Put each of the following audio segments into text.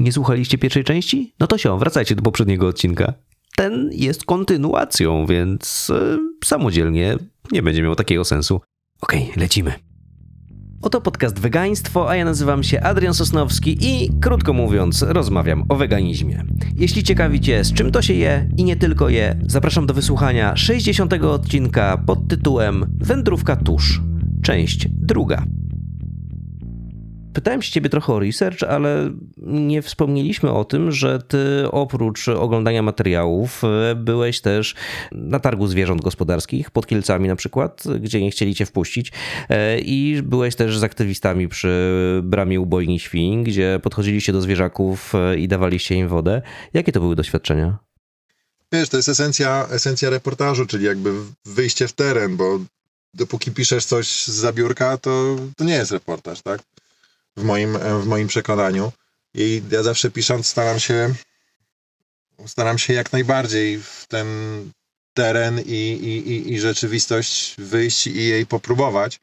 Nie słuchaliście pierwszej części? No to się, wracajcie do poprzedniego odcinka. Ten jest kontynuacją, więc e, samodzielnie nie będzie miał takiego sensu. Okej, okay, lecimy. Oto podcast Wegaństwo, a ja nazywam się Adrian Sosnowski i krótko mówiąc, rozmawiam o weganizmie. Jeśli ciekawicie, z czym to się je i nie tylko je, zapraszam do wysłuchania 60. odcinka pod tytułem Wędrówka tusz, część druga. Pytałem się ciebie trochę o research, ale nie wspomnieliśmy o tym, że ty oprócz oglądania materiałów e, byłeś też na targu zwierząt gospodarskich, pod Kielcami na przykład, gdzie nie chcieli cię wpuścić e, i byłeś też z aktywistami przy bramie ubojni świń, gdzie podchodziliście do zwierzaków e, i dawaliście im wodę. Jakie to były doświadczenia? Wiesz, to jest esencja, esencja reportażu, czyli jakby wyjście w teren, bo dopóki piszesz coś z zabiórka, to, to nie jest reportaż, tak? W moim, w moim przekonaniu. I ja zawsze pisząc staram się staram się jak najbardziej w ten teren i, i, i, i rzeczywistość wyjść i jej popróbować.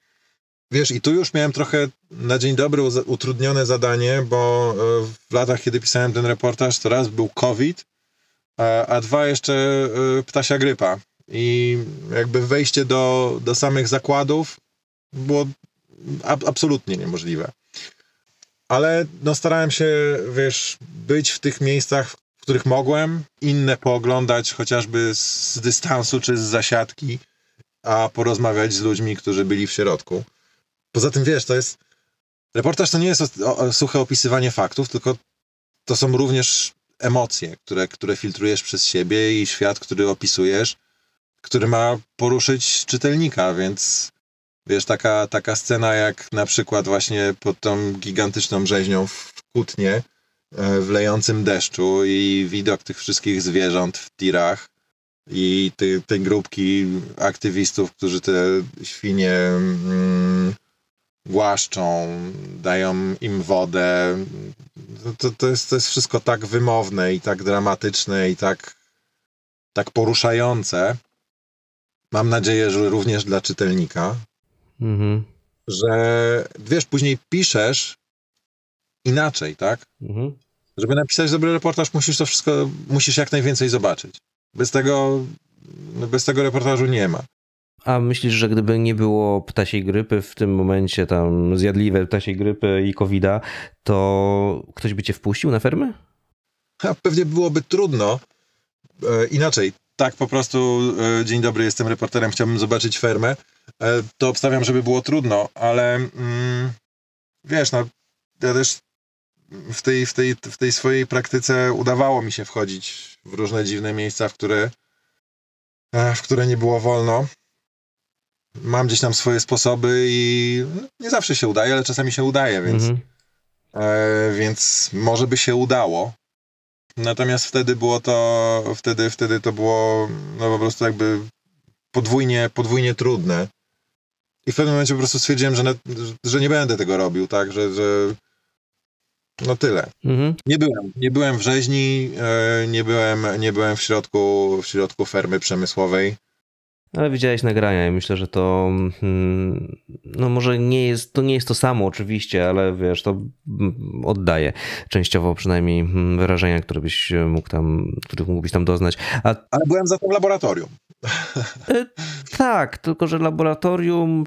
Wiesz, i tu już miałem trochę na dzień dobry utrudnione zadanie, bo e, w latach, kiedy pisałem ten reportaż, to raz był COVID, a, a dwa jeszcze e, ptasia grypa. I jakby wejście do, do samych zakładów było ab, absolutnie niemożliwe ale no starałem się, wiesz, być w tych miejscach, w których mogłem, inne pooglądać chociażby z dystansu czy z zasiadki, a porozmawiać z ludźmi, którzy byli w środku. Poza tym, wiesz, to jest. Reportaż to nie jest o, o, suche opisywanie faktów, tylko to są również emocje, które, które filtrujesz przez siebie i świat, który opisujesz, który ma poruszyć czytelnika, więc Wiesz, taka, taka scena jak na przykład właśnie pod tą gigantyczną rzeźnią w Kutnie, e, w lejącym deszczu i widok tych wszystkich zwierząt w tirach i te, te grupki aktywistów, którzy te świnie mm, głaszczą, dają im wodę. To, to, jest, to jest wszystko tak wymowne i tak dramatyczne i tak, tak poruszające. Mam nadzieję, że również dla czytelnika. Mhm. Że wiesz, później piszesz inaczej, tak? Mhm. Żeby napisać dobry reportaż, musisz to wszystko, musisz jak najwięcej zobaczyć. Bez tego, bez tego reportażu nie ma. A myślisz, że gdyby nie było ptasiej grypy w tym momencie, tam zjadliwe ptasiej grypy i covid to ktoś by cię wpuścił na fermę? A pewnie byłoby trudno. E, inaczej, tak po prostu, e, dzień dobry, jestem reporterem, chciałbym zobaczyć fermę, to obstawiam, żeby było trudno, ale mm, wiesz, no, ja też w tej, w, tej, w tej swojej praktyce udawało mi się wchodzić w różne dziwne miejsca, w które, e, w które nie było wolno. Mam gdzieś tam swoje sposoby i nie zawsze się udaje, ale czasami się udaje, więc, mhm. e, więc może by się udało. Natomiast wtedy było to, wtedy, wtedy to było no po prostu jakby podwójnie, podwójnie trudne. I w pewnym momencie po prostu stwierdziłem, że, że nie będę tego robił, tak, że, że no tyle. Mhm. Nie byłem, nie byłem w rzeźni, e, nie byłem, nie byłem w środku, w środku fermy przemysłowej. Ale widziałeś nagrania i myślę, że to mm, no może nie jest, to nie jest to samo oczywiście, ale wiesz, to oddaje częściowo przynajmniej mm, wyrażenia, które byś mógł tam, których mógłbyś tam doznać. A... Ale byłem za to w laboratorium. E, tak, tylko że laboratorium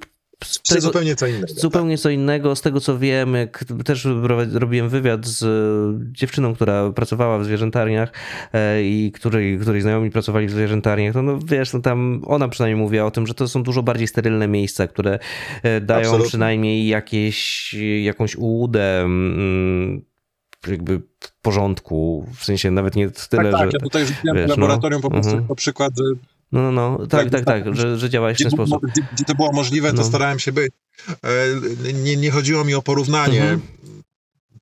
tego, zupełnie co innego. Zupełnie tak. co innego. Z tego co wiem, jak też robiłem wywiad z e, dziewczyną, która pracowała w zwierzętarniach e, i której, której znajomi pracowali w zwierzętarniach, no, no wiesz, no tam ona przynajmniej mówiła o tym, że to są dużo bardziej sterylne miejsca, które dają Absolutnie. przynajmniej jakieś, jakąś ułudę mm, jakby w porządku, w sensie nawet nie tyle, tak, tak, że... ja tutaj wiesz, laboratorium no, po prostu uh. -huh. przykład, że no, no, no, tak, tak, tak, tak, że, że działałeś w ten sposób. Gdzie, to było możliwe, to no. starałem się być. E, nie, nie chodziło mi o porównanie mhm.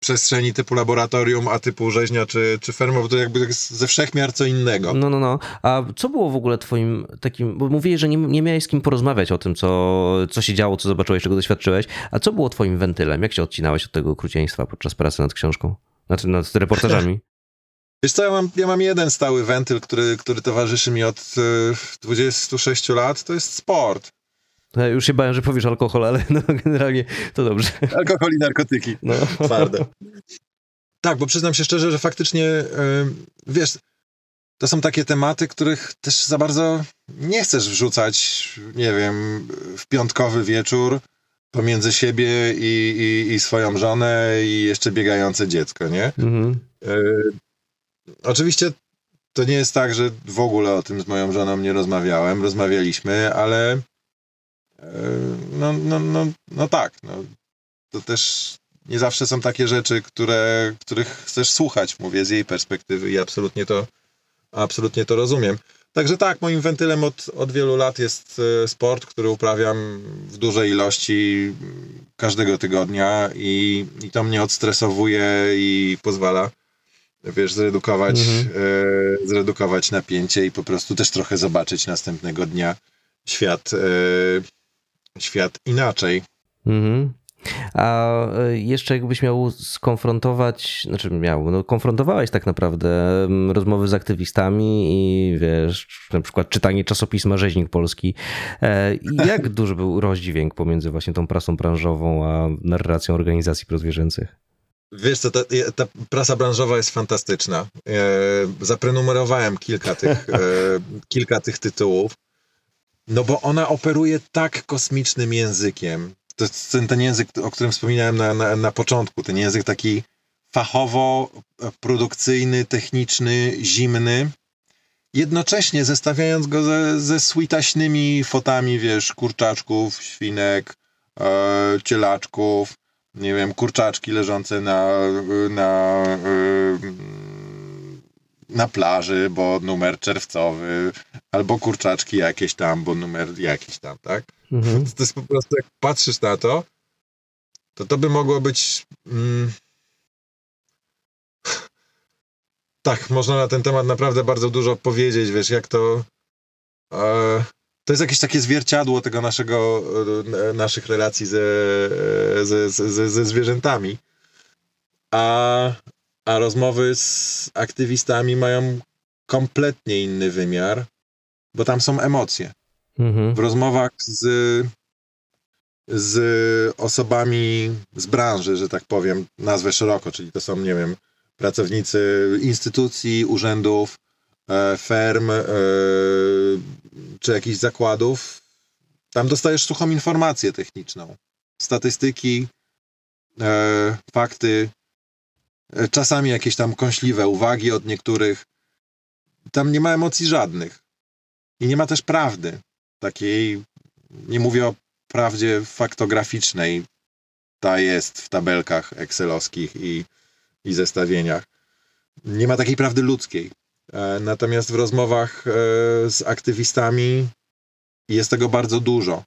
przestrzeni typu laboratorium, a typu rzeźnia czy, czy ferma, bo to jakby ze wszechmiar co innego. No, no, no. A co było w ogóle twoim takim, bo mówiłeś, że nie, nie miałeś z kim porozmawiać o tym, co, co się działo, co zobaczyłeś, czego doświadczyłeś, a co było twoim wentylem? Jak się odcinałeś od tego okrucieństwa podczas pracy nad książką? Znaczy nad reportażami? Wiesz co, ja mam, ja mam jeden stały wentyl, który, który towarzyszy mi od y, 26 lat, to jest sport. Ja już się bałem, że powiesz alkohol, ale no generalnie to dobrze. Alkohol i narkotyki. No. Twarde. tak, bo przyznam się szczerze, że faktycznie, e, wiesz, to są takie tematy, których też za bardzo nie chcesz wrzucać, nie wiem, w piątkowy wieczór pomiędzy siebie i, i, i swoją żonę i jeszcze biegające dziecko, nie? Mhm. Oczywiście to nie jest tak, że w ogóle o tym z moją żoną nie rozmawiałem. Rozmawialiśmy, ale e, no, no, no, no tak, no, to też nie zawsze są takie rzeczy, które, których chcesz słuchać, mówię z jej perspektywy i absolutnie to, absolutnie to rozumiem. Także tak, moim wentylem od, od wielu lat jest e, sport, który uprawiam w dużej ilości każdego tygodnia i, i to mnie odstresowuje i pozwala, wiesz, zredukować, mhm. e, zredukować napięcie i po prostu też trochę zobaczyć następnego dnia świat, e, świat inaczej. Mhm. A e, jeszcze jakbyś miał skonfrontować, znaczy miał, no konfrontowałeś tak naprawdę mm, rozmowy z aktywistami i wiesz, na przykład czytanie czasopisma Rzeźnik Polski. Jak duży był rozdźwięk pomiędzy właśnie tą prasą branżową a narracją organizacji prozwierzęcych? Wiesz co, ta, ta, prasa branżowa jest fantastyczna. E, zaprenumerowałem kilka tych, e, kilka tych tytułów, no bo ona operuje tak kosmicznym językiem, to jest ten, ten język, o którym wspominałem na, na, na początku, ten język taki fachowo, produkcyjny, techniczny, zimny, jednocześnie zestawiając go ze, ze sweetaśnymi fotami, wiesz, kurczaczków, świnek, e, cielaczków, nie wiem, kurczaczki leżące na, na, e, na plaży, bo numer czerwcowy, albo kurczaczki jakieś tam, bo numer jakiś tam, tak? Mhm. To jest po prostu, jak patrzysz na to, to to by mogło być. Mm, tak, można na ten temat naprawdę bardzo dużo powiedzieć, wiesz, jak to. E, to jest jakieś takie zwierciadło tego naszego, e, naszych relacji ze, ze, ze, ze zwierzętami. A, a rozmowy z aktywistami mają kompletnie inny wymiar, bo tam są emocje. Mhm. W rozmowach z, z osobami z branży, że tak powiem, nazwę szeroko, czyli to są, nie wiem, pracownicy instytucji, urzędów, e, ferm e, czy jakichś zakładów, tam dostajesz suchą informację techniczną, statystyki, e, fakty, czasami jakieś tam kąśliwe uwagi od niektórych. Tam nie ma emocji żadnych. I nie ma też prawdy takiej, nie mówię o prawdzie faktograficznej, ta jest w tabelkach excelowskich i, i zestawieniach. Nie ma takiej prawdy ludzkiej. E, natomiast w rozmowach e, z aktywistami jest tego bardzo dużo.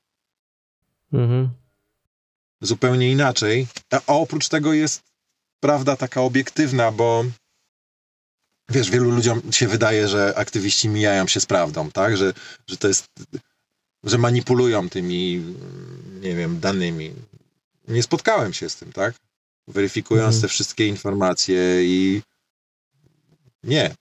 Mhm. Zupełnie inaczej. A oprócz tego jest prawda taka obiektywna, bo wiesz, wielu ludziom się wydaje, że aktywiści mijają się z prawdą, tak? Że, że to jest że manipulują tymi, nie wiem, danymi. Nie spotkałem się z tym, tak? Weryfikując mhm. te wszystkie informacje i nie.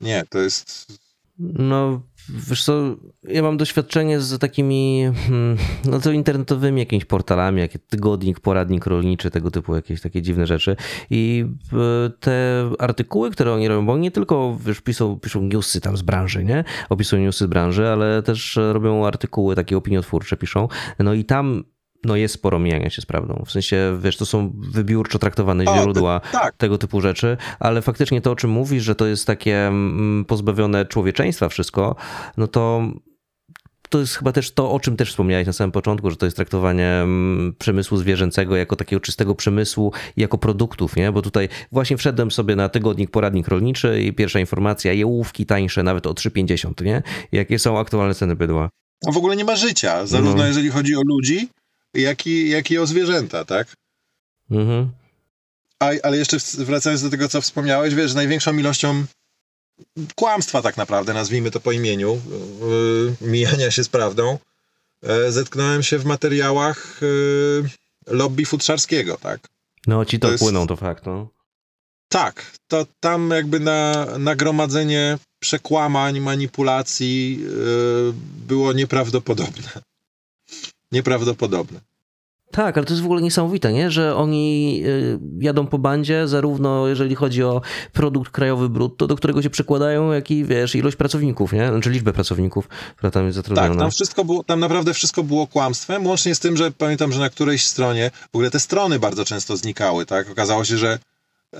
Nie, to jest. No, Wiesz co, ja mam doświadczenie z takimi hmm, no to internetowymi jakimiś portalami, jak tygodnik, poradnik rolniczy, tego typu jakieś takie dziwne rzeczy. I e, te artykuły, które oni robią, bo oni nie tylko wiesz, piszą, piszą newsy tam z branży, nie? Opisują newsy z branży, ale też robią artykuły takie opiniotwórcze, piszą. No i tam no jest sporo mijania się z prawdą. W sensie, wiesz, to są wybiórczo traktowane o, źródła tak. tego typu rzeczy, ale faktycznie to, o czym mówisz, że to jest takie mm, pozbawione człowieczeństwa wszystko, no to to jest chyba też to, o czym też wspomniałeś na samym początku, że to jest traktowanie mm, przemysłu zwierzęcego jako takiego czystego przemysłu i jako produktów, nie? Bo tutaj właśnie wszedłem sobie na tygodnik poradnik rolniczy i pierwsza informacja, jełówki tańsze nawet o 3,50, nie? Jakie są aktualne ceny bydła? A w ogóle nie ma życia, zarówno no. jeżeli chodzi o ludzi, jak i, jak i o zwierzęta, tak? Mhm. A, ale jeszcze wracając do tego, co wspomniałeś, wiesz, największą ilością kłamstwa tak naprawdę, nazwijmy to po imieniu, yy, mijania się z prawdą, yy, zetknąłem się w materiałach yy, lobby futrzarskiego, tak? No, ci to, to płyną, jest... to fakt, no. Tak, to tam jakby na nagromadzenie przekłamań, manipulacji yy, było nieprawdopodobne nieprawdopodobne. Tak, ale to jest w ogóle niesamowite, nie? że oni y, jadą po bandzie, zarówno jeżeli chodzi o produkt krajowy brutto, do którego się przekładają, jak i wiesz, ilość pracowników, nie? Znaczy liczbę pracowników, która tam jest zatrudniona. Tak, tam wszystko było, tam naprawdę wszystko było kłamstwem, łącznie z tym, że pamiętam, że na którejś stronie w ogóle te strony bardzo często znikały, tak? Okazało się, że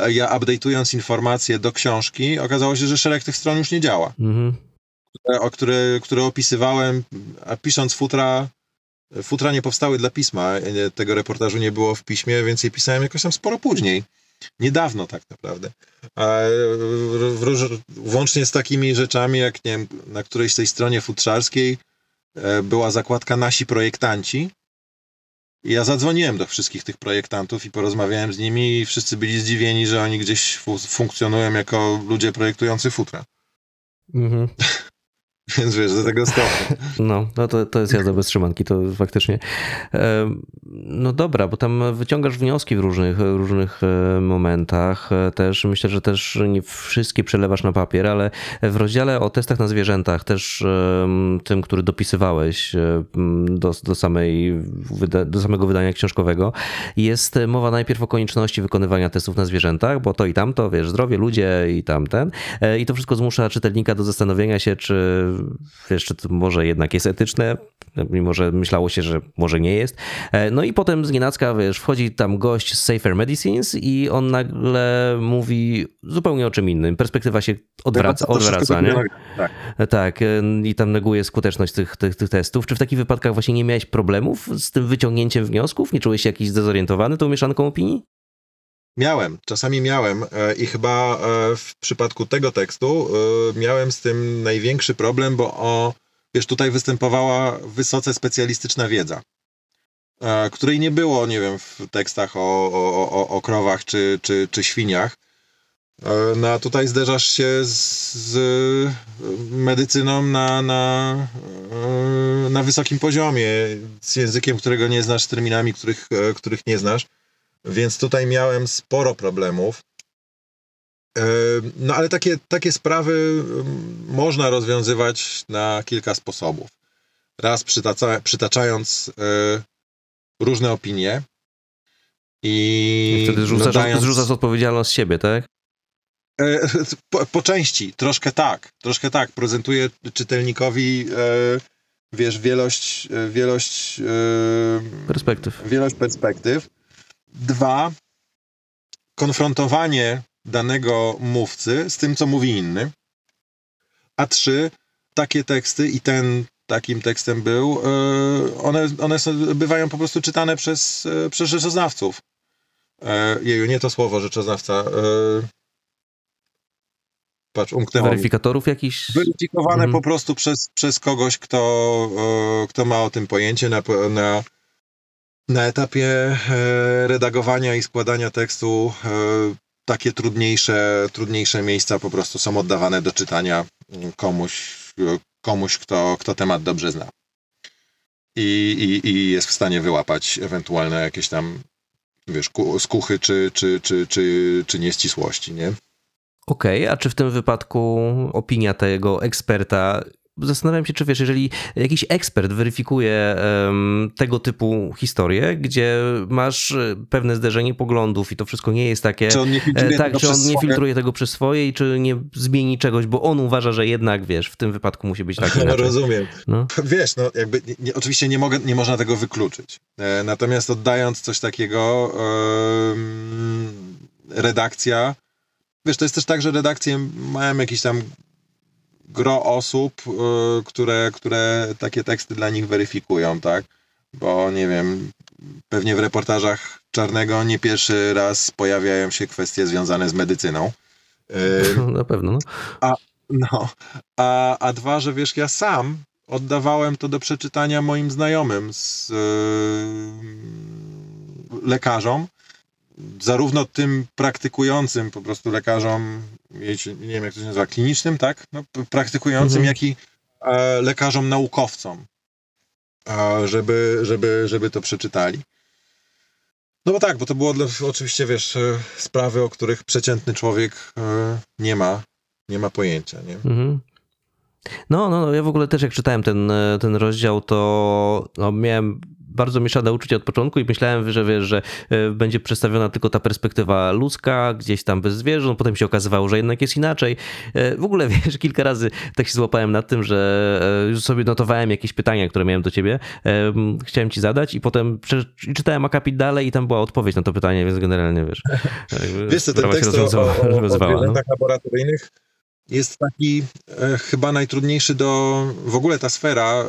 ja updateując informacje do książki, okazało się, że szereg tych stron już nie działa. Mhm. O które, które opisywałem, pisząc futra, futra nie powstały dla pisma, tego reportażu nie było w piśmie, więc je pisałem jakoś tam sporo później. Niedawno tak naprawdę. A włącznie z takimi rzeczami, jak nie wiem, na którejś tej stronie futrzarskiej e, była zakładka nasi projektanci. I ja zadzwoniłem do wszystkich tych projektantów i porozmawiałem z nimi i wszyscy byli zdziwieni, że oni gdzieś funkcjonują jako ludzie projektujący futra. Mhm. Więc wiesz, do tego stopnia. No, no to, to jest jazda bez trzymanki, to faktycznie. No dobra, bo tam wyciągasz wnioski w różnych, różnych e, momentach. E, też myślę, że też nie wszystkie przelewasz na papier, ale w rozdziale o testach na zwierzętach, też tym, który dopisywałeś e, do, do, samej, do samego wydania książkowego, jest mowa najpierw o konieczności wykonywania testów na zwierzętach, bo to i tamto, wiesz, zdrowie, ludzie i tamten. I to wszystko zmusza czytelnika do zastanowienia się, czy wiesz, czy to może jednak jest etyczne, mimo że myślało się, że może nie jest. E, no i potem z nienacka, wiesz, wchodzi tam gość z Safer Medicines i on nagle mówi zupełnie o czym innym. Perspektywa się odwraca, odwraca nie? Tak. E, tak, e, i tam neguje skuteczność tych, tych, tych testów. Czy w takich wypadkach właśnie nie miałeś problemów z tym wyciągnięciem wniosków? Nie czułeś się jakiś zdezorientowany tą mieszanką opinii? Miałem, czasami miałem e, i chyba e, w przypadku tego tekstu e, miałem z tym największy problem, bo o, wiesz, tutaj występowała wysoce specjalistyczna wiedza, której nie było, nie wiem, w tekstach o, o, o, o krowach czy, czy, czy świniach. No a tutaj zderzasz się z, z medycyną na, na, na wysokim poziomie, z językiem, którego nie znasz, z terminami, których, których nie znasz. Więc tutaj miałem sporo problemów. E, no ale takie, takie sprawy można rozwiązywać na kilka sposobów. Raz przytaca, przytaczając e, różne opinie i, I wtedy zrzucasz, zrzucasz odpowiedzialność z siebie, tak? E, po, po, części, troszkę tak, troszkę tak. Prezentuję czytelnikowi, wiesz, wielość, wielość perspektyw. Wielość perspektyw. Dwa, konfrontowanie danego mówcy z tym, co mówi inny. A trzy, takie teksty i ten takim tekstem był, e, one, one bywają po prostu czytane przez, e, przez rzeczoznawców. E, jeju, nie to słowo rzeczoznawca. Patrz, umknęło Weryfikatorów jakichś? Weryfikowane mhm. po prostu przez, przez kogoś, kto, kto ma o tym pojęcie na, na na etapie e, redagowania i składania tekstu e, takie trudniejsze, trudniejsze miejsca po prostu są oddawane do czytania komuś, komuś kto, kto temat dobrze zna. I, i, I jest w stanie wyłapać ewentualne jakieś tam, wiesz, skuchy czy, czy, czy, czy, czy nieścisłości, nie? Okej, okay, a czy w tym wypadku opinia tego eksperta zastanawiam się, czy wiesz, jeżeli jakiś ekspert weryfikuje um, tego typu historie, gdzie masz e, pewne zderzenie poglądów i to wszystko nie jest takie. Czy on nie filtruje, e, tak, tego, czy on nie filtruje tego przez swoje i czy nie zmieni czegoś, bo on uważa, że jednak wiesz, w tym wypadku musi być tak. No, rozumiem. No. Wiesz, no jakby nie, oczywiście nie, mogę, nie można tego wykluczyć. E, natomiast oddając coś takiego, e, redakcja. Wiesz, to jest też tak, że redakcje mają jakiś tam gro osób, y, które, które takie teksty dla nich weryfikują, tak? Bo nie wiem, pewnie w reportażach Czarnego nie pierwszy raz pojawiają się kwestie związane z medycyną. Y, na pewno. No. A, no, a, a dwa, że wiesz, ja sam oddawałem to do przeczytania moim znajomym z yy, lekarzom, zarówno tym praktykującym po prostu lekarzom, nie wiem jak to się nazywa, klinicznym, tak? No, praktykującym, mhm. jak i e, lekarzom naukowcom, e, żeby, żeby, żeby to przeczytali. No bo tak, bo to było dla, oczywiście, wiesz, e, sprawy, o których przeciętny człowiek e, nie ma, nie ma pojęcia, nie? Mhm. No, no, no, ja w ogóle też jak czytałem ten, e, ten rozdział, to no, miałem bardzo mieszane uczucia od początku i myślałem, że wiesz, że e, będzie przedstawiona tylko ta perspektywa ludzka, gdzieś tam bez zwierząt, potem się okazywało, że jednak jest inaczej. E, w ogóle wiesz, kilka razy tak się złapałem na tym, że już sobie notowałem jakieś pytania, które miałem do ciebie, chciałem ci zadać i potem czytałem akapit dalej i tam była odpowiedź na to pytanie, więc generalnie wiesz. Wiesz co, ten tekst o, o, o, o no. laboratoryjnych jest taki e, chyba najtrudniejszy do... W ogóle ta sfera e,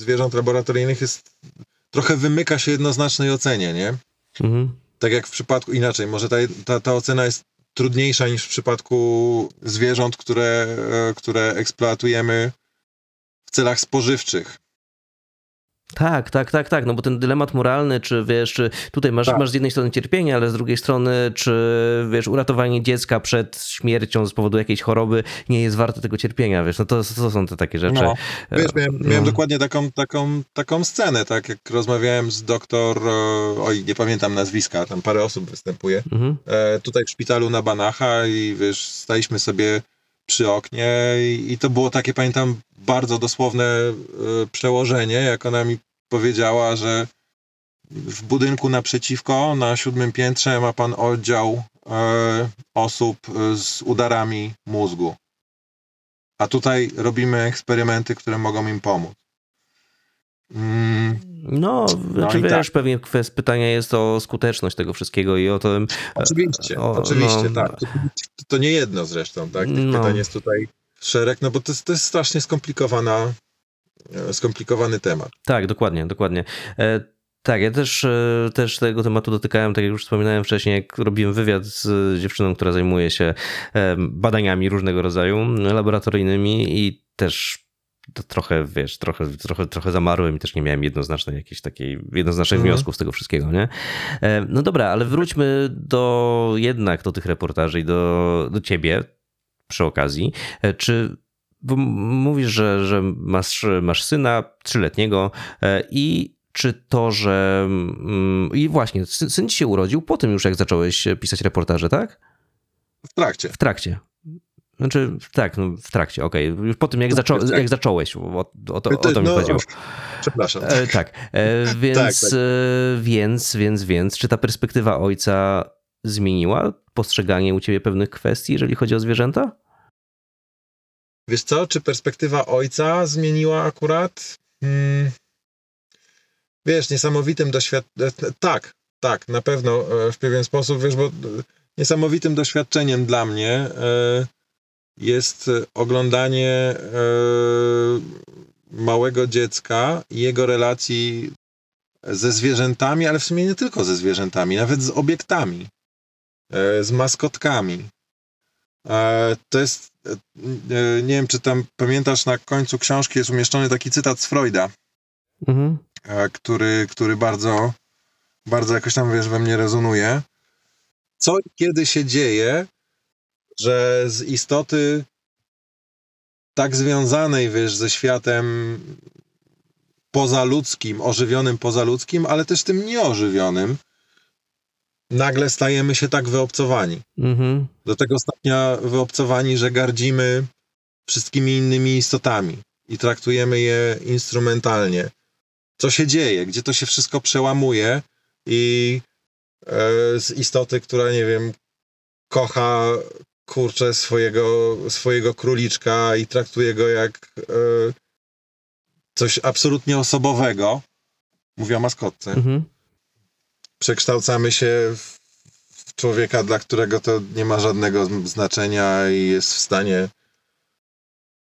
zwierząt laboratoryjnych jest... Trochę wymyka się jednoznacznej ocenie, nie? Mhm. Tak jak w przypadku... Inaczej, może ta, ta, ta ocena jest trudniejsza niż w przypadku zwierząt, które, e, które eksploatujemy w celach spożywczych. Tak, tak, tak, tak, no bo ten dylemat moralny, czy wiesz, czy tutaj masz, tak. masz z jednej strony cierpienie, ale z drugiej strony, czy wiesz, uratowanie dziecka przed śmiercią z powodu jakiejś choroby nie jest warte tego cierpienia, wiesz, no to, to są te takie rzeczy. No. Wiesz, miałem, no. miałem dokładnie taką, taką, taką scenę, tak, jak rozmawiałem z doktor, e, oj, nie pamiętam nazwiska, tam parę osób występuje, mhm. e, tutaj w szpitalu na Banacha i wiesz, staliśmy sobie przy oknie i, to było takie, pamiętam, bardzo dosłowne e, przełożenie, jak ona mi powiedziała, że w budynku naprzeciwko, na siódmym piętrze, ma pan oddział e, osób z udarami mózgu. A tutaj robimy eksperymenty, które mogą im pomóc. Mm. No, no znaczy, wiesz, tak. pewnie kwestia pytania jest o skuteczność tego wszystkiego i o to. Oczywiście, o, oczywiście, no, tak. To, to, nie jedno zresztą, tak? No. pytań jest tutaj szereg, no bo to, to jest strasznie skomplikowana, e, skomplikowany temat. Tak, dokładnie, dokładnie. E, tak, ja też, e, też tego tematu dotykałem, tak jak już wspominałem wcześniej, jak robiłem wywiad z dziewczyną, która zajmuje się badaniami różnego rodzaju laboratoryjnymi i też to trochę, wiesz, trochę, trochę, trochę zamarłem i też nie miałem jednoznacznej jakiejś takiej, jednoznacznych mhm. wniosków z tego wszystkiego, nie? No dobra, ale wróćmy do jednak do tych reportaży i do, do ciebie przy okazji. E, czy bo mówisz, że, że masz, masz syna trzyletniego e, i czy to, że. Mm, I właśnie, syn ci się urodził po tym już, jak zacząłeś pisać reportaże, tak? W trakcie. W trakcie. Znaczy, tak, no w trakcie, okej. Okay. Już po tym, jak, zaczą tak. jak zacząłeś, o, o, to, o to mi no, chodziło. Przepraszam. E, tak, e, więc, tak, tak. E, więc, więc, więc, czy ta perspektywa ojca zmieniła postrzeganie u ciebie pewnych kwestii, jeżeli chodzi o zwierzęta? Wiesz co, czy perspektywa ojca zmieniła akurat? Hmm. Wiesz, niesamowitym doświadczeniem. Tak, tak, na pewno e, w pewien sposób, wiesz, bo e, niesamowitym doświadczeniem dla mnie e, jest oglądanie małego dziecka i jego relacji ze zwierzętami, ale w sumie nie tylko ze zwierzętami, nawet z obiektami, z maskotkami. To jest E, nie wiem, czy tam pamiętasz, na końcu książki jest umieszczony taki cytat z Freuda, mhm. E, który, który bardzo, bardzo jakoś tam, wiesz, we mnie rezonuje. Co i kiedy się dzieje, że z istoty tak związanej, wiesz, ze światem pozaludzkim, ożywionym pozaludzkim, ale też tym nieożywionym, nagle stajemy się tak wyobcowani. Mhm. Do tego stopnia wyobcowani, że gardzimy wszystkimi innymi istotami i traktujemy je instrumentalnie. Co się dzieje? Gdzie to się wszystko przełamuje i e, z istoty, która, nie wiem, kocha kurczę swojego, swojego króliczka i traktuje go jak e, coś absolutnie osobowego. Mówię o maskotce. Mhm przekształcamy się w człowieka, dla którego to nie ma żadnego znaczenia i jest w stanie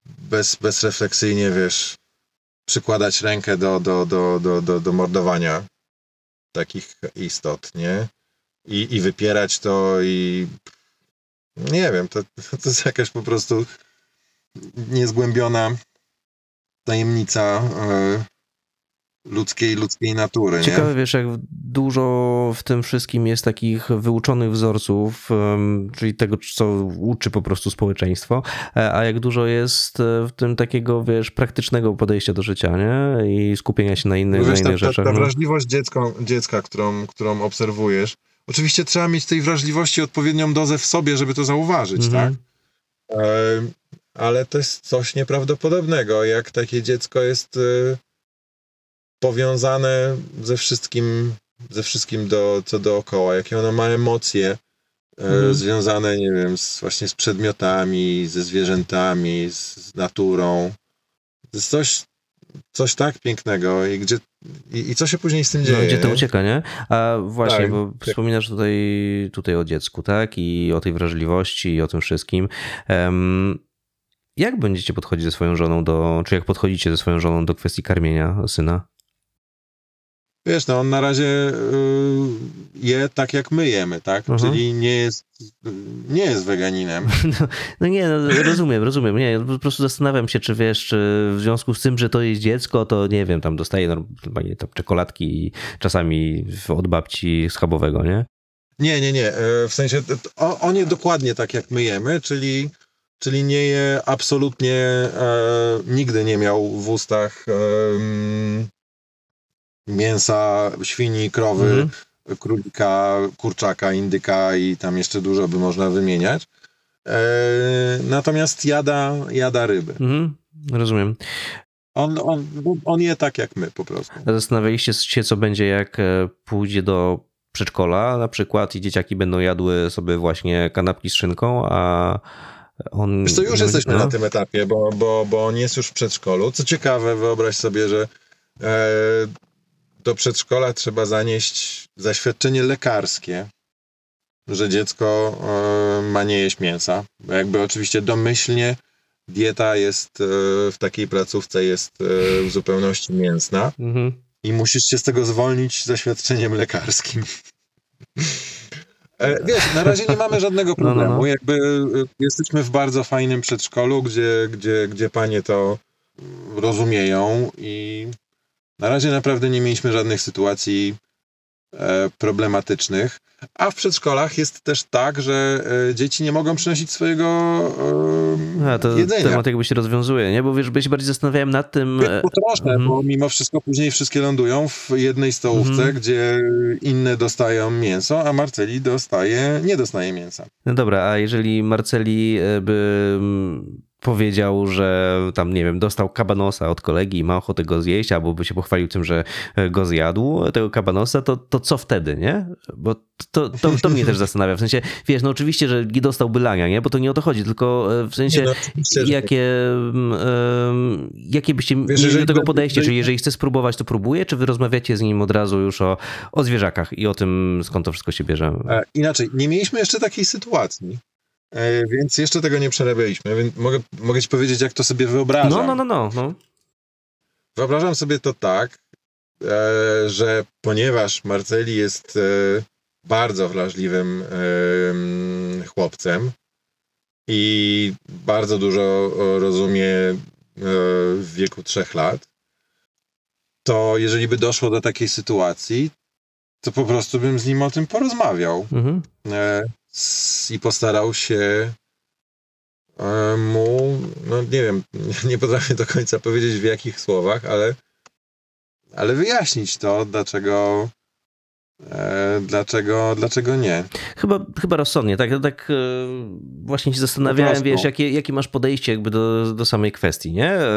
bez, bezrefleksyjnie, wiesz, przykładać rękę do, do, do, do, do, do mordowania takich istot, nie? I, I wypierać to i nie wiem, to, to jest jakaś po prostu niezgłębiona tajemnica yy, ludzkiej, ludzkiej natury. Ciekawe, nie? wiesz, jak dużo w tym wszystkim jest takich wyuczonych wzorców, czyli tego, co uczy po prostu społeczeństwo, e, a jak dużo jest e, w tym takiego, wiesz, praktycznego podejścia do życia, nie? I skupienia się na innych, wiesz, na innych ta, rzeczach. Ta, ta wrażliwość dziecko, dziecka, którą, którą obserwujesz, oczywiście trzeba mieć tej wrażliwości odpowiednią dozę w sobie, żeby to zauważyć, mhm. tak? ale to jest coś nieprawdopodobnego, jak takie dziecko jest powiązane ze wszystkim, ze wszystkim do, co dookoła, jakie ono ma emocje e, mhm. związane, nie wiem, z, właśnie z przedmiotami, ze zwierzętami, z, z naturą. To jest coś, coś tak pięknego i gdzie i, i co się później z tym dzieje? No, gdzie to ucieka, nie? A właśnie, tak, bo tak. wspominasz tutaj, tutaj o dziecku, tak? I o tej wrażliwości i o tym wszystkim. Um, jak będziecie podchodzić ze swoją żoną do, czy jak podchodzicie ze swoją żoną do kwestii karmienia syna? Wiesz, no on na razie y, je tak jak my jemy, tak? Mhm. Czyli nie jest, nie jest weganinem. No, no nie, no, rozumiem, rozumiem. Nie, po prostu zastanawiam się, czy wiesz, czy w związku z tym, że to jest dziecko, to nie wiem, tam dostaje normalnie tam czekoladki czasami od babci schabowego, nie? Nie, nie, nie. E, w sensie on je dokładnie tak jak my jemy, czyli czyli nie je absolutnie, e, nigdy nie miał w ustach e, mięsa świni, krowy, mhm. królika, kurczaka, indyka i tam jeszcze dużo by można wymieniać. E, natomiast jada, jada ryby. Mhm. Rozumiem. On, on, on je tak jak my po prostu. Zastanawialiście się, co będzie, jak e, pójdzie do przedszkola na przykład i dzieciaki będą jadły sobie właśnie kanapki z szynką, a on... Wiesz co, już jesteśmy no? na tym etapie, bo, bo, bo on jest już w przedszkolu. Co ciekawe, wyobraź sobie, że e, do przedszkola trzeba zanieść zaświadczenie lekarskie, że dziecko e, ma nie jeść mięsa. Jakby oczywiście domyślnie dieta jest e, w takiej placówce jest e, w zupełności mięsna mhm. i musisz się z tego zwolnić zaświadczeniem lekarskim. Wiesz, na razie nie mamy żadnego problemu. No, no, no. Jakby jesteśmy w bardzo fajnym przedszkolu, gdzie, gdzie, gdzie panie to rozumieją i na razie naprawdę nie mieliśmy żadnych sytuacji e, problematycznych. A w przedszkolach jest też tak, że e, dzieci nie mogą przynosić swojego e, A, to jedzenia. temat jakby się rozwiązuje, nie? Bo wiesz, byś bardziej zastanawiałem nad tym... E, troszkę, mm. bo mimo wszystko później wszystkie lądują w jednej stołówce, mm. gdzie inne dostają mięso, a Marceli dostaje, nie dostaje mięsa. No dobra, a jeżeli Marceli e, by mm, powiedział, że tam, nie wiem, dostał kabanosa od kolegi i ma ochotę go zjeść, albo by się pochwalił tym, że go zjadł, tego kabanosa, to, to co wtedy, nie? Bo to, to, to mnie też zastanawia. W sensie, wiesz, no oczywiście, że nie dostałby lania, nie? Bo to nie o to chodzi, tylko e, w sensie, no, jakie, um, jakie byście wiesz, mieli do tego podejście? Czy jeżeli chce spróbować, to próbuje? Czy wy rozmawiacie z nim od razu już o, o zwierzakach i o tym, skąd to wszystko się bierze? E, inaczej, nie mieliśmy jeszcze takiej sytuacji. E, więc jeszcze tego nie przerabialiśmy, więc mogę, mogę ci powiedzieć, jak to sobie wyobrażam. No, no, no, no. no. Wyobrażam sobie to tak, e, że ponieważ Marceli jest e, bardzo wrażliwym chłopcem i bardzo dużo rozumie w wieku trzech lat, to jeżeli by doszło do takiej sytuacji, to po prostu bym z nim o tym porozmawiał. Mhm i postarał się e, mu, no nie wiem, nie potrafię do końca powiedzieć w jakich słowach, ale, ale wyjaśnić to, dlaczego dlaczego, dlaczego nie? Chyba, chyba rozsądnie, tak, tak e, właśnie się zastanawiałem, wiesz, jakie, jakie masz podejście jakby do, do samej kwestii, nie? E,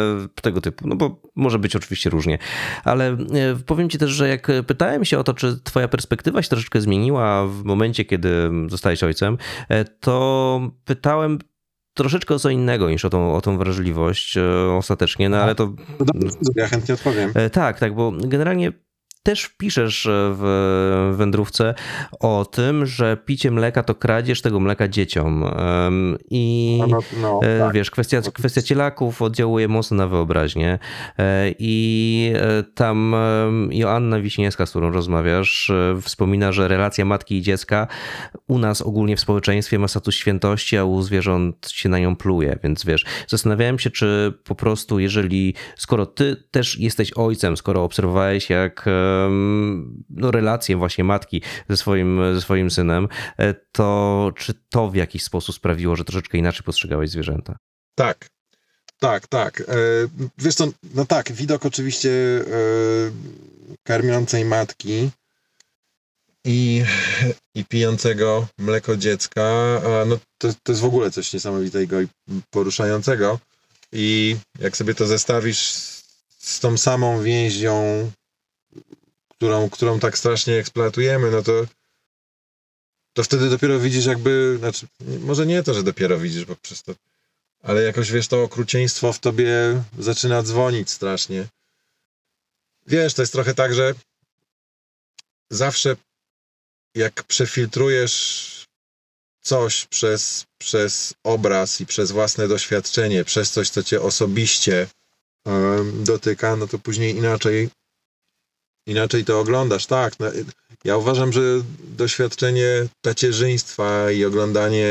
tego typu, no bo może być oczywiście różnie, ale powiem ci też, że jak pytałem się o to, czy twoja perspektywa się troszeczkę zmieniła w momencie, kiedy zostałeś ojcem, to pytałem troszeczkę o co innego niż o tą, o tą wrażliwość ostatecznie, no ale to... No dobrze, ja chętnie odpowiem. Tak, tak, bo generalnie też piszesz w wędrówce o tym, że picie mleka to kradzież tego mleka dzieciom. I no, no, no, e, tak. wiesz, kwestia, kwestia cielaków oddziałuje mocno na wyobraźnię. E, I e, tam Joanna Wiśniewska, z którą rozmawiasz, wspomina, że relacja matki i dziecka u nas ogólnie w społeczeństwie ma status świętości, a u zwierząt się na nią pluje. Więc wiesz, zastanawiałem się, czy po prostu, jeżeli, skoro ty też jesteś ojcem, skoro obserwowałeś, jak no, relację właśnie matki ze swoim, ze swoim synem, e, to czy to w jakiś sposób sprawiło, że troszeczkę inaczej postrzegałeś zwierzęta? Tak, tak, tak. E, wiesz co, no tak, widok oczywiście e, karmiącej matki i, i pijącego mleko dziecka, no to, to jest w ogóle coś niesamowitego i poruszającego. I jak sobie to zestawisz z, z tą samą więzią którą, którą tak strasznie eksploatujemy, no to to wtedy dopiero widzisz jakby, znaczy, może nie to, że dopiero widzisz, bo przez to, ale jakoś wiesz, to okrucieństwo w tobie zaczyna dzwonić strasznie. Wiesz, to jest trochę tak, że zawsze jak przefiltrujesz coś przez, przez obraz i przez własne doświadczenie, przez coś, co cię osobiście um, dotyka, no to później inaczej inaczej to oglądasz. Tak, no, ja uważam, że doświadczenie tacierzyństwa i oglądanie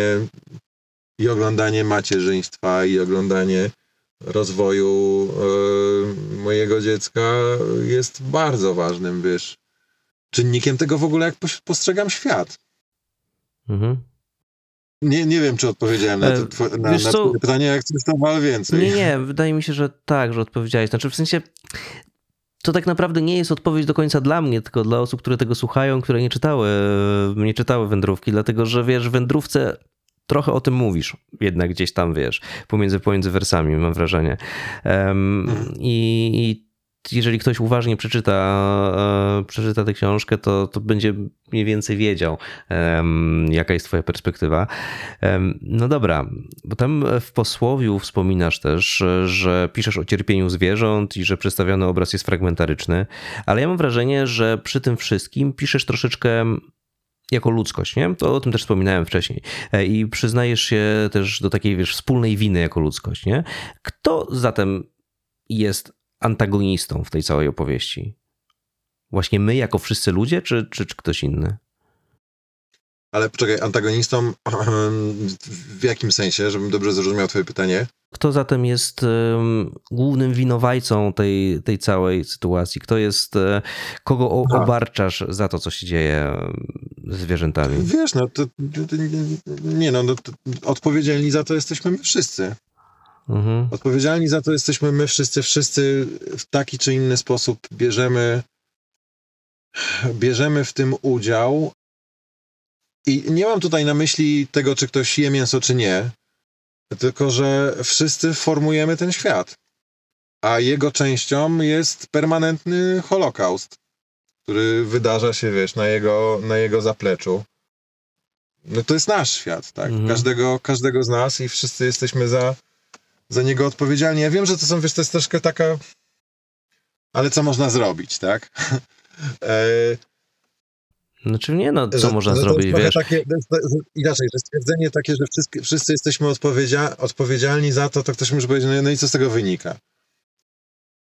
i oglądanie macierzyństwa i oglądanie rozwoju e, mojego dziecka jest bardzo ważnym, wiesz, czynnikiem tego w ogóle, jak postrzegam świat. Mhm. Nie, nie wiem, czy odpowiedziałem na, to, e, na, na pytanie, jak coś tam, ale więcej. Nie, nie, wydaje mi się, że tak, że odpowiedziałeś. Znaczy, w sensie to tak naprawdę nie jest odpowiedź do końca dla mnie, tylko dla osób, które tego słuchają, które nie czytały, nie czytały wędrówki, dlatego że wiesz, w wędrówce trochę o tym mówisz, jednak gdzieś tam wiesz, pomiędzy, pomiędzy wersami, mam wrażenie. Um, i, I jeżeli ktoś uważnie przeczyta, e, przeczyta tę książkę, to, to będzie mniej więcej wiedział, jaka jest Twoja perspektywa. No dobra, bo tam w posłowiu wspominasz też, że piszesz o cierpieniu zwierząt i że przedstawiony obraz jest fragmentaryczny, ale ja mam wrażenie, że przy tym wszystkim piszesz troszeczkę jako ludzkość, nie? To o tym też wspominałem wcześniej. E, I przyznajesz się też do takiej, wiesz, wspólnej winy jako ludzkość, nie? Kto zatem jest antagonistą w tej całej opowieści? Właśnie my, jako wszyscy ludzie, czy, czy, czy ktoś inny? Ale poczekaj, antagonistą w jakim sensie, żebym dobrze zrozumiał Twoje pytanie? Kto zatem jest um, głównym winowajcą tej, tej całej sytuacji? Kto jest, e, kogo o, obarczasz za to, co się dzieje ze zwierzętami? Wiesz, no to, to nie no, no to odpowiedzialni za to jesteśmy my wszyscy. Mhm. Odpowiedzialni za to jesteśmy my wszyscy, wszyscy w taki czy inny sposób bierzemy, bierzemy w tym udział. I nie mam tutaj na myśli tego, czy ktoś je mięso, czy nie, tylko że wszyscy formujemy ten świat. A jego częścią jest permanentny Holokaust, który wydarza się, wiesz, na jego, na jego zapleczu. No to jest nasz świat, tak? Mhm. Każdego, każdego z nas i wszyscy jesteśmy za, za niego odpowiedzialni. Ja wiem, że to są, wiesz, to jest troszkę taka... Ale co można zrobić, tak? e... Znaczy nie, no co że, można że zrobić, wiesz? Takie, inaczej, że stwierdzenie takie, że wszyscy, wszyscy jesteśmy odpowiedzia odpowiedzialni za to, to ktoś może powiedzieć, no, no i co z tego wynika?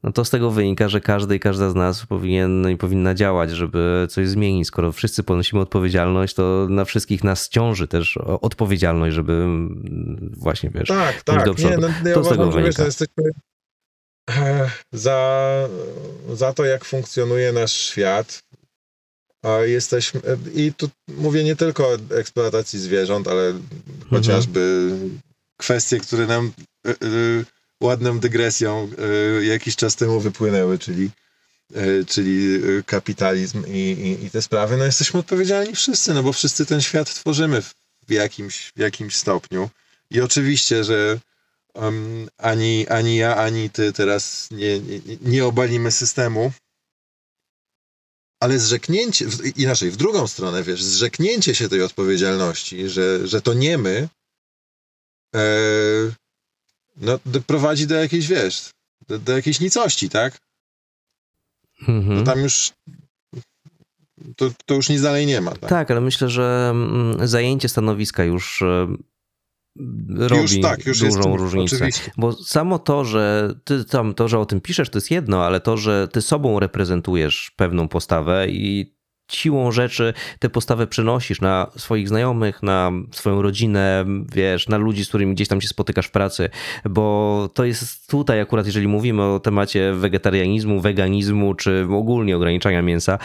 No to z tego wynika, że każdy i każda z nas powinien i powinna działać, żeby coś zmienić. Skoro wszyscy ponosimy odpowiedzialność, to na wszystkich nas ciąży też odpowiedzialność, żeby właśnie, wiesz, tak, tak. do przodu. Nie, no, ja to z tego wynika. Wiesz, no jesteśmy e, za, za to, jak funkcjonuje nasz świat, a jesteśmy, i tu mówię nie tylko o eksploatacji zwierząt, ale mhm. chociażby kwestie, które nam e, e, ładną dygresją e, jakiś czas temu wypłynęły, czyli, e, czyli e, kapitalizm i, i, i, te sprawy, no jesteśmy odpowiedzialni wszyscy, no bo wszyscy ten świat tworzymy w jakimś, w jakimś stopniu. I oczywiście, że um, ani, ani ja, ani ty teraz nie, nie, nie obalimy systemu, ale zrzeknięcie, inaczej, w drugą stronę, wiesz, zrzeknięcie się tej odpowiedzialności, że, że to nie my, e, no, prowadzi do jakiejś, wiesz, do, do jakiejś nicości, tak? Mhm. No tam już to, to już nic dalej nie ma. Tak? tak, ale myślę, że mm, zajęcie stanowiska już e, robi już, tak, już dużą różnicę. Oczywiście. Bo samo to, że ty tam to, że o tym piszesz, to jest jedno, ale to, że ty sobą reprezentujesz pewną postawę i siłą rzeczy tę postawę przenosisz na swoich znajomych, na swoją rodzinę, wiesz, na ludzi, z którymi gdzieś tam się spotykasz w pracy, bo to jest tutaj akurat, jeżeli mówimy o temacie wegetarianizmu, weganizmu, czy ogólnie ograniczania mięsa e,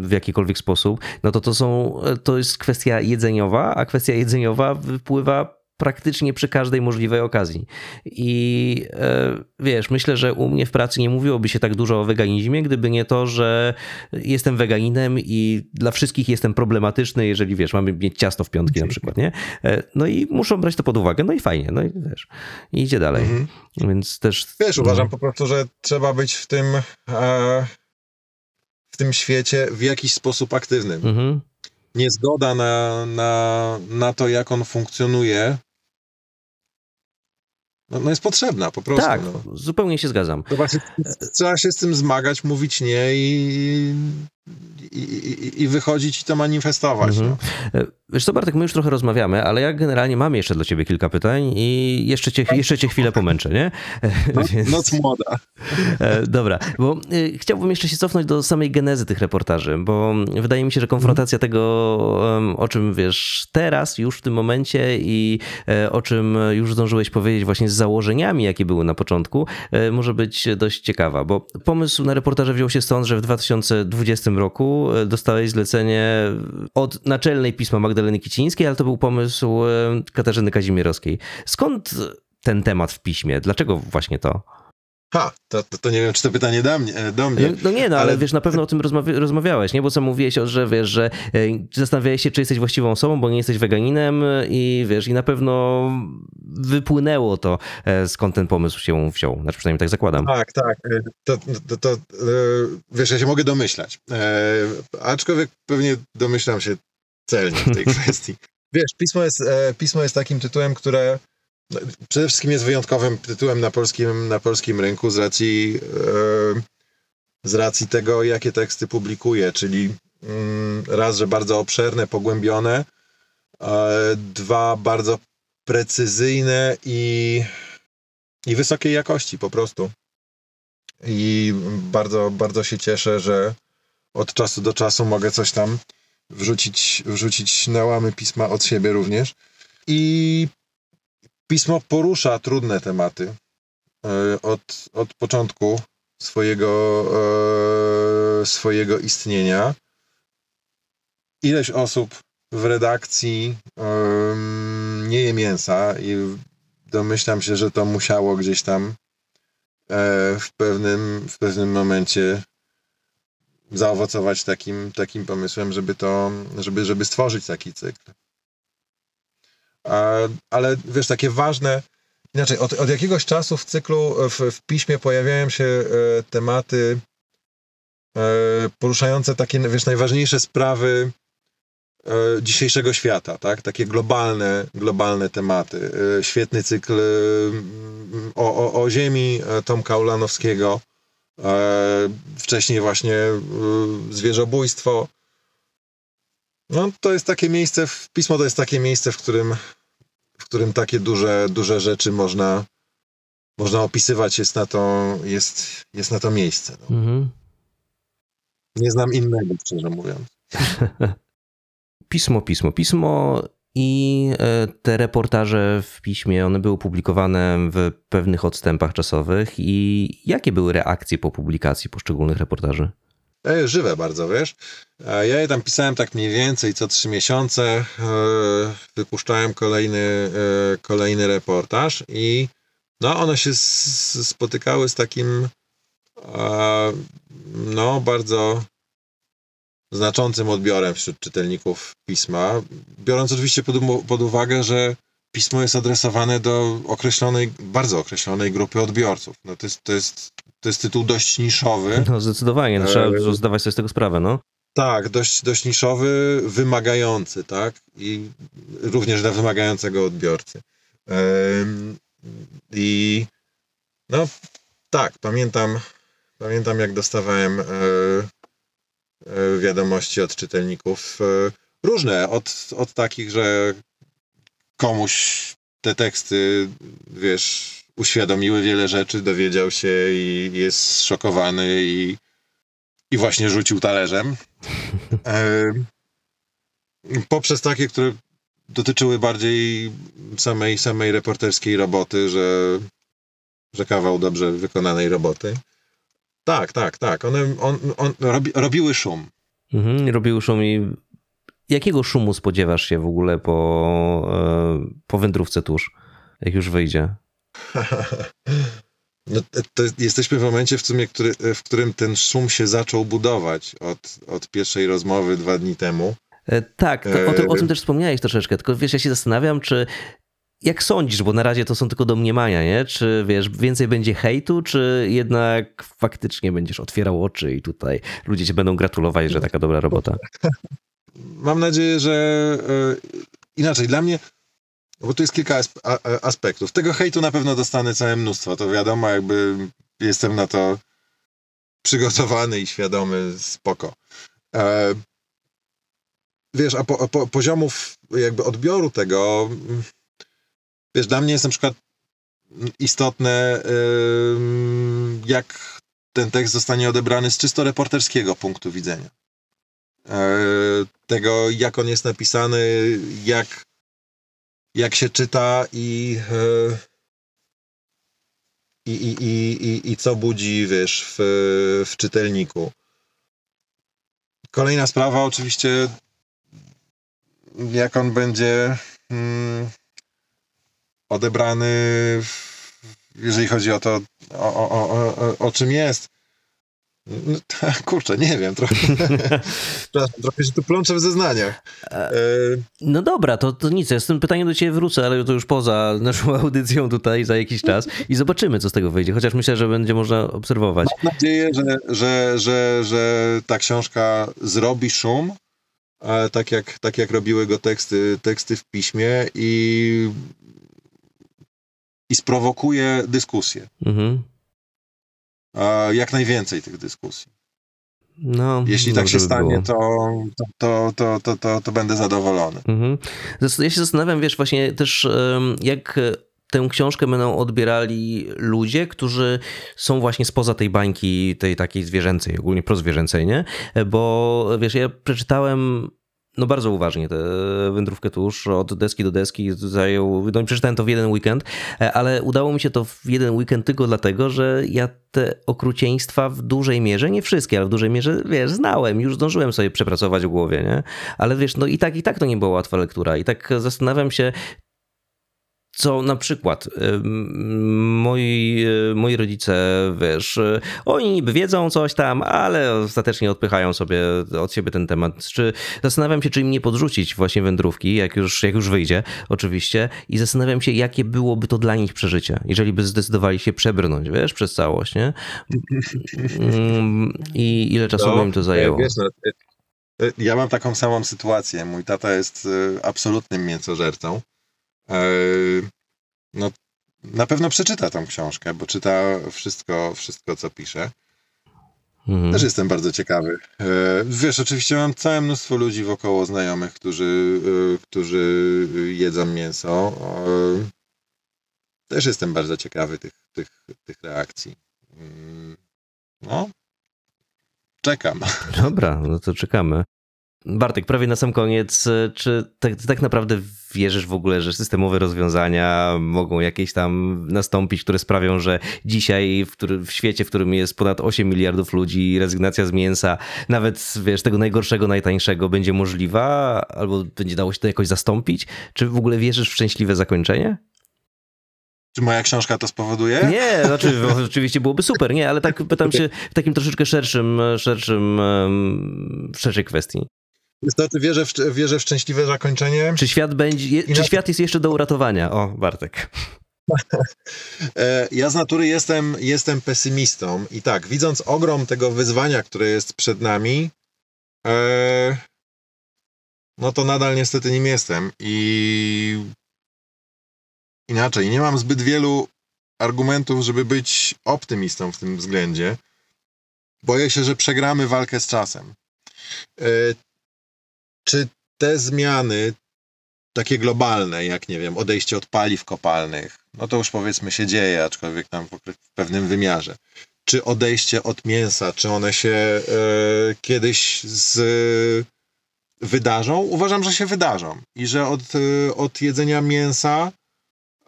w jakikolwiek sposób, no to to są, to jest kwestia jedzeniowa, a kwestia jedzeniowa wypływa praktycznie przy każdej możliwej okazji. I e, wiesz, myślę, że u mnie w pracy nie mówiłoby się tak dużo o weganizmie, gdyby nie to, że jestem weganinem i dla wszystkich jestem problematyczny, jeżeli wiesz, mamy mieć ciasto w piątki na przykład, nie? E, no i muszą brać to pod uwagę, no i fajnie, no i wiesz, i idzie dalej. Mhm. Więc też... Wiesz, uważam po prostu, że trzeba być w tym... E w tym świecie w jakiś sposób aktywnym. Mhm. Niezgoda na, na, na to, jak on funkcjonuje, no, no jest potrzebna po prostu. Tak, no. zupełnie się zgadzam. To właśnie trzeba się z tym zmagać, mówić nie i, i, i, i wychodzić i to manifestować. Mhm. No. E, Wiesz co, Bartek, my już trochę rozmawiamy, ale ja generalnie mam jeszcze dla ciebie kilka pytań i jeszcze cię, jeszcze cię chwilę pomęczę, nie? E, No, Więc- Noc młoda. E, Dobra, bo y, chciałbym jeszcze się cofnąć do samej genezy tych reportaży, bo wydaje mi się, że konfrontacja tego, em, o czym wiesz teraz, już w tym momencie i e, o czym już zdążyłeś powiedzieć właśnie z założeniami, jakie były na początku, e, może być dość ciekawa, bo pomysł na reportaże wziął się stąd, że w 2020 roku e, dostałeś zlecenie od naczelnej pisma Magdaleny Kicińskiej, ale to był pomysł e, Katarzyny Kazimierowskiej. Skąd ten temat w piśmie? Dlaczego właśnie to? Ha, to, to, to nie wiem, czy to pytanie do mnie. e, Do mnie. No, no nie, no ale, Ale- wiesz, na pewno o tym rozmawia, rozmawiałeś, nie? Bo co mówiłeś, o, że wiesz, że e, zastanawiałeś się, czy jesteś właściwą osobą, bo nie jesteś weganinem i wiesz, i na pewno wypłynęło to, e, skąd ten pomysł się wziął. Znaczy przynajmniej tak zakładam. Tak, tak. e, To, to, to e, wiesz, ja się mogę domyślać. E, aczkolwiek pewnie domyślam się celnie w tej kwestii. Wiesz, pismo jest, e, pismo jest takim tytułem, które no, przede wszystkim jest wyjątkowym tytułem na polskim, na polskim rynku z racji, e, z racji tego, jakie teksty publikuje, czyli mm, raz, że bardzo obszerne, pogłębione, e, dwa, bardzo precyzyjne i, i wysokiej jakości po prostu. I bardzo, bardzo się cieszę, że od czasu do czasu mogę coś tam wrzucić, wrzucić na łamy pisma od siebie również. I pismo porusza trudne tematy e, od, od początku swojego, e, swojego istnienia. Ileś osób w redakcji em, nie je mięsa i domyślam się, że to musiało gdzieś tam e, w pewnym, w pewnym momencie zaowocować takim, takim pomysłem, żeby to, żeby, żeby stworzyć taki cykl. Ale wiesz, takie ważne, inaczej, od, od jakiegoś czasu w cyklu, w, w piśmie pojawiają się e, tematy e, poruszające takie, wiesz, najważniejsze sprawy e, dzisiejszego świata, tak? Takie globalne, globalne tematy. Świetny cykl o, o, o ziemi Tomka Ulanowskiego, wcześniej właśnie zwierzobójstwo. No, to jest takie miejsce, w, pismo to jest takie miejsce, w którym, w którym takie duże, duże rzeczy można, można opisywać, jest na to, jest, jest na to miejsce. No. Mhm. Nie znam innego, szczerze mówiąc. Pismo, pismo, pismo i e, te reportaże w piśmie, one były publikowane w pewnych odstępach czasowych i jakie były reakcje po publikacji poszczególnych reportaży? Żywe bardzo, wiesz. Ja je tam pisałem tak mniej więcej co trzy miesiące. e, Wypuszczałem kolejny, e, kolejny reportaż i no one się spotykały z takim no bardzo znaczącym odbiorem wśród czytelników pisma. Biorąc oczywiście pod, pod uwagę, że pismo jest adresowane do określonej, bardzo określonej grupy odbiorców. No to, jest, to, jest, to jest tytuł dość niszowy. No zdecydowanie, no, trzeba E, zdawać sobie z tego sprawę, no. Tak, dość, dość niszowy, wymagający, tak? I również dla wymagającego odbiorcy. I no tak, pamiętam, pamiętam jak dostawałem e, e, wiadomości od czytelników e, różne, od, od takich, że komuś te teksty, wiesz, uświadomiły wiele rzeczy, dowiedział się i jest zszokowany i, i właśnie rzucił talerzem. E, poprzez takie, które dotyczyły bardziej samej, samej reporterskiej roboty, że, że kawał dobrze wykonanej roboty. Tak, tak, tak. One on, on, robi, robiły szum. Mhm, robiły szum i jakiego szumu spodziewasz się w ogóle po, e, po wędrówce tuż, jak już wyjdzie? No, to jesteśmy w momencie, w, sumie, który, w którym ten szum się zaczął budować od, od pierwszej rozmowy dwa dni temu. E, Tak, o, tym, o E, tym też wspomniałeś troszeczkę, tylko wiesz, ja się zastanawiam, czy jak sądzisz, bo na razie to są tylko domniemania, nie? Czy wiesz, więcej będzie hejtu, czy jednak faktycznie będziesz otwierał oczy i tutaj ludzie cię będą gratulować, że taka dobra robota? Mam nadzieję, że e, inaczej, dla mnie, bo tu jest kilka aspektów. Tego hejtu na pewno dostanę całe mnóstwo, to wiadomo, jakby jestem na to przygotowany i świadomy, spoko. E, wiesz, a po, po, poziomów jakby odbioru tego, wiesz, dla mnie jest na przykład istotne, jak ten tekst zostanie odebrany z czysto reporterskiego punktu widzenia. E, tego, jak on jest napisany, jak, jak się czyta i, e, i, i, i, i, co budzi, wiesz, w, w czytelniku. Kolejna sprawa, oczywiście, jak on będzie mm, odebrany, jeżeli chodzi o to, o, o, o, o czym jest. No, kurczę, nie wiem, trochę, trochę się tu plączę w zeznaniach. E, no dobra, to, to nic, ja z tym pytaniem do ciebie wrócę, ale to już poza naszą audycją tutaj za jakiś czas i zobaczymy, co z tego wyjdzie, chociaż myślę, że będzie można obserwować. Mam nadzieję, że, że, że, że ta książka zrobi szum, tak jak, tak jak robiły go teksty, teksty w piśmie i, i sprowokuje dyskusję. Mhm. Jak najwięcej tych dyskusji. No, Jeśli tak się stanie, to, to, to, to, to, będę zadowolony. Mhm. Ja się zastanawiam, wiesz, właśnie też jak tę książkę będą odbierali ludzie, którzy są właśnie spoza tej bańki, tej takiej zwierzęcej, ogólnie prozwierzęcej, nie? Bo wiesz, ja przeczytałem no bardzo uważnie tę wędrówkę tuż od deski do deski zajął, no przeczytałem to w jeden weekend, e, ale udało mi się to w jeden weekend tylko dlatego, że ja te okrucieństwa w dużej mierze, nie wszystkie, ale w dużej mierze, wiesz, znałem, już zdążyłem sobie przepracować w głowie, nie? Ale wiesz, no i tak, i tak to nie była łatwa lektura i tak zastanawiam się, co na przykład moi, e, moi rodzice, wiesz, e, oni niby wiedzą coś tam, ale ostatecznie odpychają sobie od siebie ten temat. Czy zastanawiam się, czy im nie podrzucić właśnie wędrówki, jak już, jak już wyjdzie, oczywiście, i zastanawiam się, jakie byłoby to dla nich przeżycie, jeżeli by zdecydowali się przebrnąć, wiesz, przez całość, nie? Mm, I ile czasu no, by im to zajęło? Wiesz, no, e, ja mam taką samą sytuację. Mój tata jest absolutnym mięsożercą. E, no, na pewno przeczyta tą książkę, bo czyta wszystko, wszystko co pisze. Mhm. Też jestem bardzo ciekawy. E, wiesz, oczywiście mam całe mnóstwo ludzi wokoło znajomych, którzy, e, którzy jedzą mięso. Też jestem bardzo ciekawy tych, tych, tych reakcji. Mm, no, czekam. Dobra, no to czekamy. Bartek, prawie na sam koniec, czy tak, tak, naprawdę wierzysz w ogóle, że systemowe rozwiązania mogą jakieś tam nastąpić, które sprawią, że dzisiaj w, który, w świecie, w którym jest ponad 8 miliardów ludzi, rezygnacja z mięsa, nawet wiesz, tego najgorszego, najtańszego będzie możliwa, albo będzie dało się to jakoś zastąpić? Czy w ogóle wierzysz w szczęśliwe zakończenie? Czy moja książka to spowoduje? Nie, znaczy oczywiście byłoby super, nie, ale tak pytam się w takim troszeczkę szerszym, szerszym, szerszej kwestii. Niestety wierzę w, wierzę w szczęśliwe zakończenie. Czy świat, będzie, czy świat jest jeszcze do uratowania? O, Bartek. E, ja z natury jestem, jestem pesymistą i tak, widząc ogrom tego wyzwania, które jest przed nami, e, no to nadal niestety nim jestem i inaczej, nie mam zbyt wielu argumentów, żeby być optymistą w tym względzie. Boję się, że przegramy walkę z czasem. E, czy te zmiany, takie globalne, jak nie wiem, odejście od paliw kopalnych, no to już powiedzmy się dzieje, aczkolwiek tam w pewnym wymiarze. Czy odejście od mięsa, czy one się e, kiedyś z, wydarzą? Uważam, że się wydarzą i że od, e, od jedzenia mięsa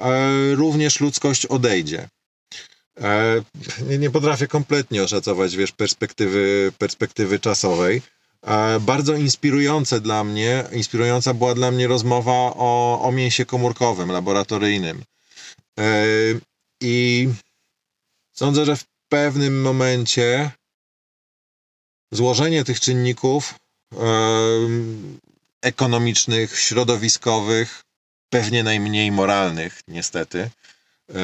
e, również ludzkość odejdzie. E, nie, nie potrafię kompletnie oszacować, wiesz, perspektywy, perspektywy czasowej E, bardzo inspirujące dla mnie, inspirująca była dla mnie rozmowa o, o mięsie komórkowym, laboratoryjnym. E, I sądzę, że w pewnym momencie złożenie tych czynników e, ekonomicznych, środowiskowych, pewnie najmniej moralnych, niestety, e,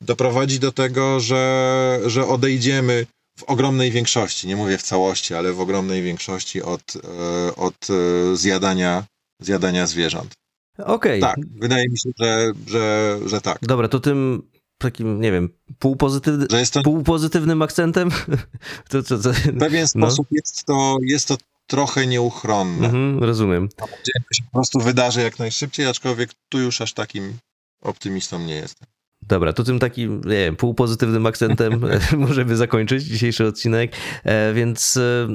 doprowadzi do tego, że, że odejdziemy w ogromnej większości, nie mówię w całości, ale w ogromnej większości od, e, od e, zjadania, zjadania zwierząt. Okej. Tak, wydaje mi się, że, że, że tak. Dobra, to tym takim, nie wiem, półpozytywny, Że jest to półpozytywnym akcentem? To, to, to, w pewien no. sposób jest, to, jest to trochę nieuchronne. Mhm, rozumiem. Że się po prostu wydarzy jak najszybciej, aczkolwiek tu już aż takim optymistą nie jestem. Dobra, to tym takim, nie wiem, półpozytywnym akcentem możemy zakończyć dzisiejszy odcinek, e, więc e,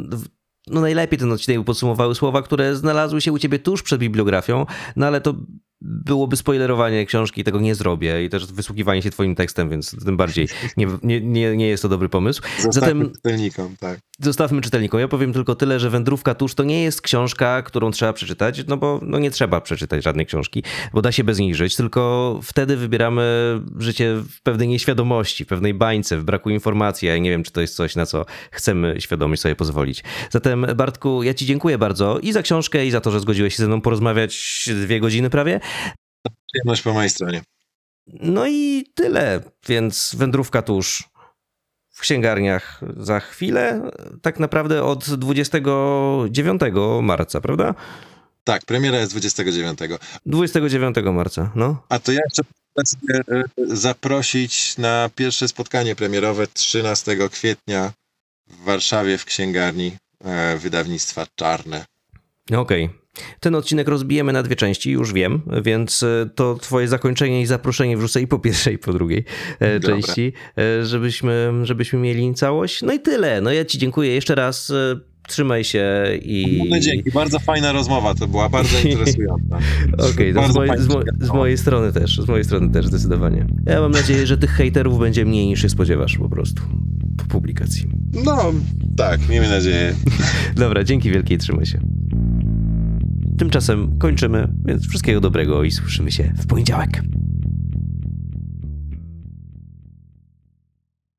no najlepiej ten odcinek podsumowały słowa, które znalazły się u ciebie tuż przed bibliografią, no ale to byłoby spoilerowanie książki, tego nie zrobię i też wysługiwanie się twoim tekstem, więc tym bardziej nie, nie, nie, nie jest to dobry pomysł. Zostawmy Zatem czytelnikom, tak. zostawmy czytelnikom. Ja powiem tylko tyle, że Wędrówka Tusz to nie jest książka, którą trzeba przeczytać, no bo no nie trzeba przeczytać żadnej książki, bo da się bez niej żyć, tylko wtedy wybieramy życie w pewnej nieświadomości, w pewnej bańce, w braku informacji. Ja nie wiem, czy to jest coś, na co chcemy świadomie sobie pozwolić. Zatem Bartku, ja ci dziękuję bardzo i za książkę, i za to, że zgodziłeś się ze mną porozmawiać dwie godziny prawie. Przyjemność po mojej stronie. No i tyle, więc Wędrówka Tusz w księgarniach za chwilę, tak naprawdę od 29 marca, prawda? Tak, premiera jest 29. 29 marca, no. A to ja jeszcze e, zaprosić na pierwsze spotkanie premierowe 13 kwietnia w Warszawie w księgarni e, wydawnictwa Czarne. Okej. Ten odcinek rozbijemy na dwie części, już wiem, więc e, to twoje zakończenie i zaproszenie wrzucę i po pierwszej, i po drugiej e, Dobra. części, e, żebyśmy, żebyśmy mieli całość. No i tyle. No ja ci dziękuję jeszcze raz. Trzymaj się i... No dzięki, bardzo fajna rozmowa to była, bardzo interesująca. Okej, to z, fajnie z, mo- z mojej strony też, z mojej strony też zdecydowanie. Ja mam nadzieję, że tych hejterów będzie mniej niż się spodziewasz po prostu po publikacji. No, tak, miejmy nadzieję. Dobra, dzięki wielkiej, trzymaj się. Tymczasem kończymy, więc wszystkiego dobrego i słyszymy się w poniedziałek.